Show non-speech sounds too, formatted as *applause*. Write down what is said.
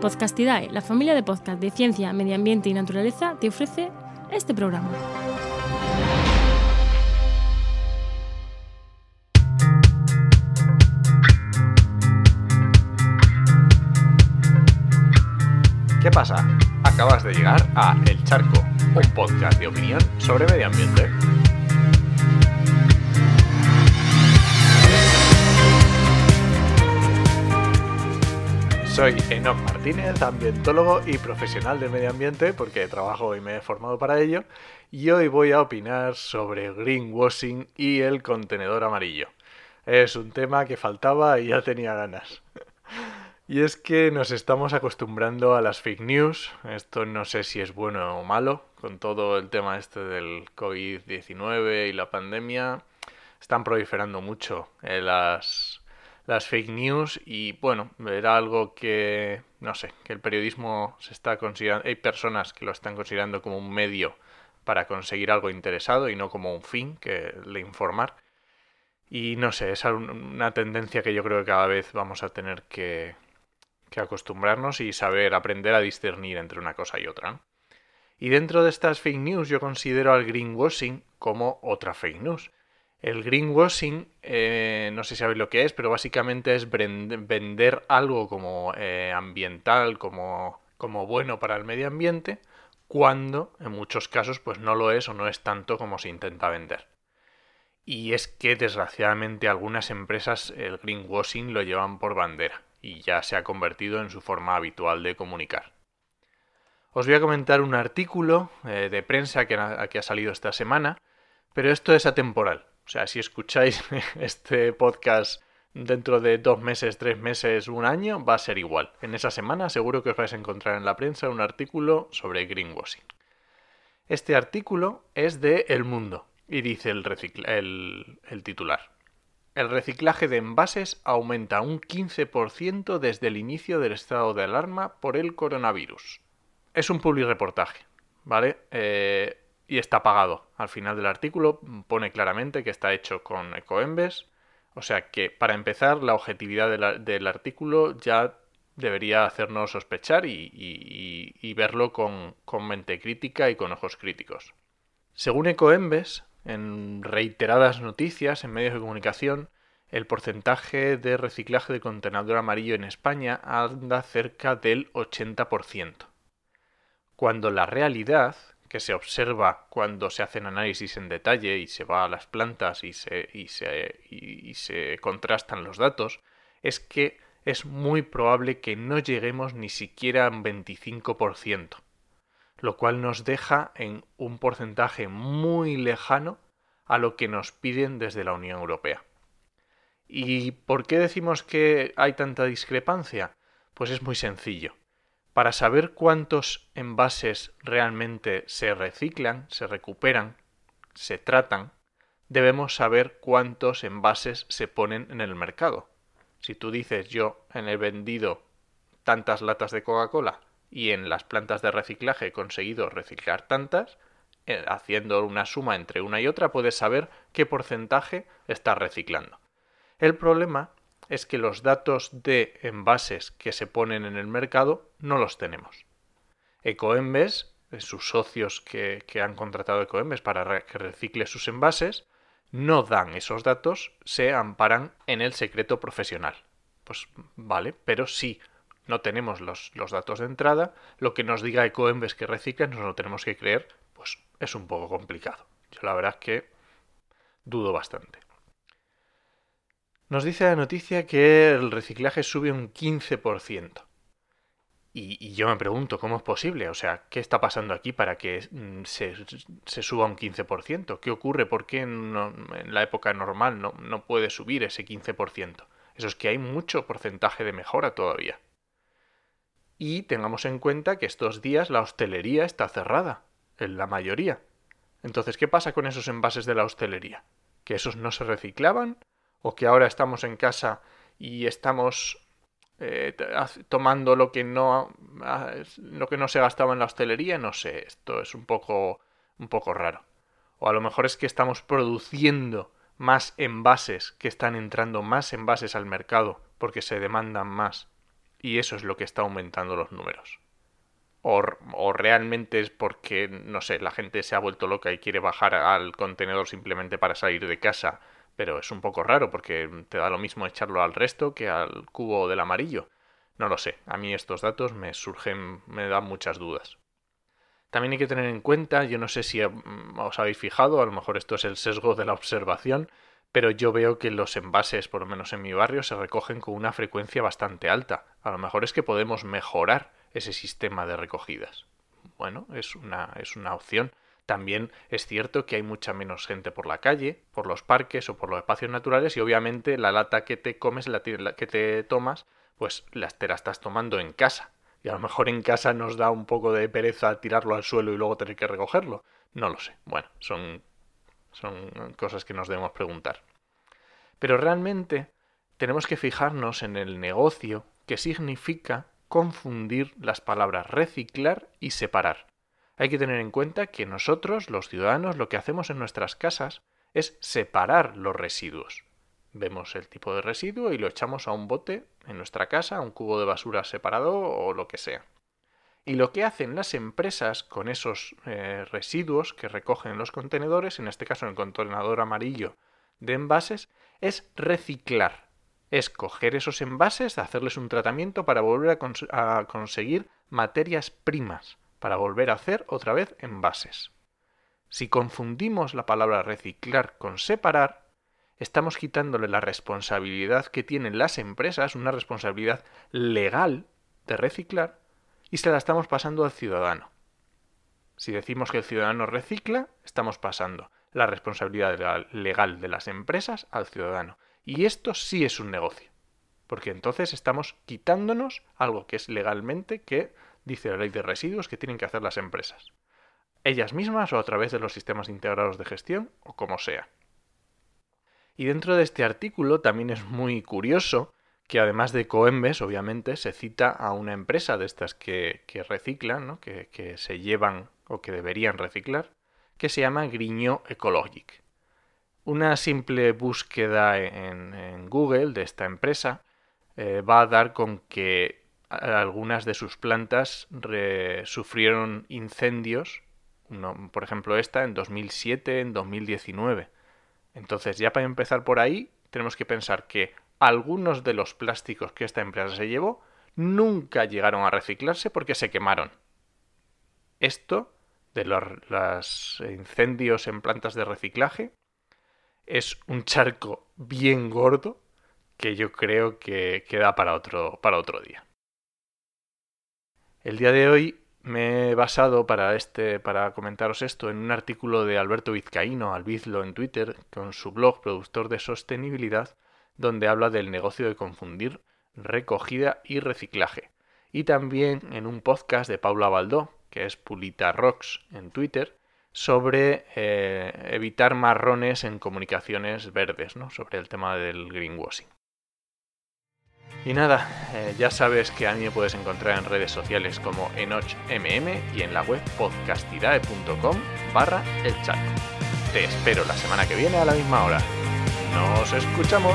Podcastidae, la familia de podcast de ciencia, medio ambiente y naturaleza, te ofrece este programa. ¿Qué pasa? Acabas de llegar a El Charco, un podcast de opinión sobre medio ambiente. Soy Enoch Martínez, ambientólogo y profesional del medio ambiente, porque trabajo y me he formado para ello, y hoy voy a opinar sobre greenwashing y el contenedor amarillo. Es un tema que faltaba y ya tenía ganas. *laughs* Y es que nos estamos acostumbrando a las fake news. Esto no sé si es bueno o malo, con todo el tema este del COVID-19 y la pandemia. Están proliferando mucho eh, las, las fake news y bueno, era algo que, no sé, que el periodismo se está considerando, hay personas que lo están considerando como un medio para conseguir algo interesado y no como un fin que le informar. Y no sé, es una tendencia que yo creo que cada vez vamos a tener que, acostumbrarnos y saber aprender a discernir entre una cosa y otra. Y dentro de estas fake news yo considero al greenwashing como otra fake news. El greenwashing, eh, no sé si sabéis lo que es, pero básicamente es vender algo como eh, ambiental, como, como bueno para el medio ambiente, cuando en muchos casos pues no lo es o no es tanto como se intenta vender. Y es que desgraciadamente algunas empresas el greenwashing lo llevan por bandera y ya se ha convertido en su forma habitual de comunicar. Os voy a comentar un artículo eh, de prensa que ha salido esta semana, pero esto es atemporal. O sea, si escucháis *laughs* este podcast dentro de dos meses, tres meses, un año, va a ser igual. En esa semana seguro que os vais a encontrar en la prensa un artículo sobre greenwashing. Este artículo es de El Mundo y dice el, titular. El reciclaje de envases aumenta un 15% desde el inicio del estado de alarma por el coronavirus. Es un public reportaje, ¿vale? Eh, y está pagado. Al final del artículo pone claramente que está hecho con Ecoembes. O sea que, para empezar, la objetividad del artículo ya debería hacernos sospechar y, verlo con, con, mente crítica y con ojos críticos. Según Ecoembes, en reiteradas noticias en medios de comunicación, el porcentaje de reciclaje de contenedor amarillo en España anda cerca del 80%. Cuando la realidad, que se observa cuando se hacen análisis en detalle y se va a las plantas y se, y se, y se contrastan los datos, es que es muy probable que no lleguemos ni siquiera a un 25%, lo cual nos deja en un porcentaje muy lejano a lo que nos piden desde la Unión Europea. ¿Y por qué decimos que hay tanta discrepancia? Pues es muy sencillo. Para saber cuántos envases realmente se reciclan, se recuperan, se tratan, debemos saber cuántos envases se ponen en el mercado. Si tú dices yo en he vendido tantas latas de Coca-Cola y en las plantas de reciclaje he conseguido reciclar tantas, eh, haciendo una suma entre una y otra puedes saber qué porcentaje estás reciclando. El problema es que los datos de envases que se ponen en el mercado no los tenemos. Ecoembes, eh, sus socios que, han contratado Ecoembes para que recicle sus envases, no dan esos datos, se amparan en el secreto profesional. Pues vale, pero si no tenemos los, los datos de entrada, lo que nos diga Ecoembes que recicla nos lo tenemos que creer, pues es un poco complicado. Yo la verdad es que dudo bastante. Nos dice la noticia que el reciclaje sube un 15%. Y, yo me pregunto, ¿cómo es posible? O sea, ¿qué está pasando aquí para que mm, se, suba un 15%? ¿Qué ocurre? ¿Por qué en la época normal no, no puede subir ese 15%? Eso es que hay mucho porcentaje de mejora todavía. Y tengamos en cuenta que estos días la hostelería está cerrada, en la mayoría. Entonces, ¿qué pasa con esos envases de la hostelería? ¿Que esos no se reciclaban? o que ahora estamos en casa y estamos eh, tomando lo que no lo que no se gastaba en la hostelería, no sé, esto es un poco un poco raro. O a lo mejor es que estamos produciendo más envases, que están entrando más envases al mercado porque se demandan más y eso es lo que está aumentando los números. O, o, realmente es porque, no sé, la gente se ha vuelto loca y quiere bajar al contenedor simplemente para salir de casa, pero es un poco raro porque te da lo mismo echarlo al resto que al cubo del amarillo. No lo sé, a mí estos datos me surgen, me dan muchas dudas. También hay que tener en cuenta, yo no sé si mm, os habéis fijado, a lo mejor esto es el sesgo de la observación, pero yo veo que los envases, por lo menos en mi barrio, se recogen con una frecuencia bastante alta. A lo mejor es que podemos mejorar ese sistema de recogidas. Bueno, es una, es una opción. También es cierto que hay mucha menos gente por la calle, por los parques o por los espacios naturales y obviamente la lata que te comes, la que te tomas, pues las te la estás tomando en casa. Y a lo mejor en casa nos da un poco de pereza tirarlo al suelo y luego tener que recogerlo. No lo sé. Bueno, son, son cosas que nos debemos preguntar. Pero realmente tenemos que fijarnos en el negocio que significa confundir las palabras reciclar y separar. Hay que tener en cuenta que nosotros, los ciudadanos, lo que hacemos en nuestras casas es separar los residuos. Vemos el tipo de residuo y lo echamos a un bote en nuestra casa, a un cubo de basura separado o lo que sea. Y lo que hacen las empresas con esos eh, residuos que recogen los contenedores, en este caso en el contenedor amarillo de envases, es reciclar. Es coger esos envases, hacerles un tratamiento para volver a conseguir materias primas, para volver a hacer otra vez envases. Si confundimos la palabra reciclar con separar, estamos quitándole la responsabilidad que tienen las empresas, una responsabilidad legal de reciclar, y se la estamos pasando al ciudadano. Si decimos que el ciudadano recicla, estamos pasando la responsabilidad legal de las empresas al ciudadano. Y esto sí es un negocio, porque entonces estamos quitándonos algo que es legalmente que dice la ley de residuos que tienen que hacer las empresas. Ellas mismas o a través de los sistemas integrados de gestión o como sea. Y dentro de este artículo también es muy curioso que además de Coembes, obviamente, se cita a una empresa de estas que, reciclan, ¿no? que, se llevan o que deberían reciclar, que se llama Griño Ecologic. Una simple búsqueda en, Google de esta empresa eh, va a dar con que algunas de sus plantas sufrieron incendios, por ejemplo esta en 2007, en 2019. Entonces, ya para empezar por ahí, tenemos que pensar que algunos de los plásticos que esta empresa se llevó nunca llegaron a reciclarse porque se quemaron. Esto de los, incendios en plantas de reciclaje es un charco bien gordo que yo creo que queda para otro, para otro día. El día de hoy me he basado para este para comentaros esto en un artículo de Alberto Vizcaíno, Albizlo en Twitter, con su blog Productor de Sostenibilidad, donde habla del negocio de confundir recogida y reciclaje. Y también en un podcast de Paula Baldó, que es Pulita Rocks en Twitter, sobre eh, evitar marrones en comunicaciones verdes, ¿no? sobre el tema del greenwashing. Y nada, eh, ya sabes que a mí me puedes encontrar en redes sociales como enochmm y en la web podcastidae.com barra el chat. Te espero la semana que viene a la misma hora. Nos escuchamos.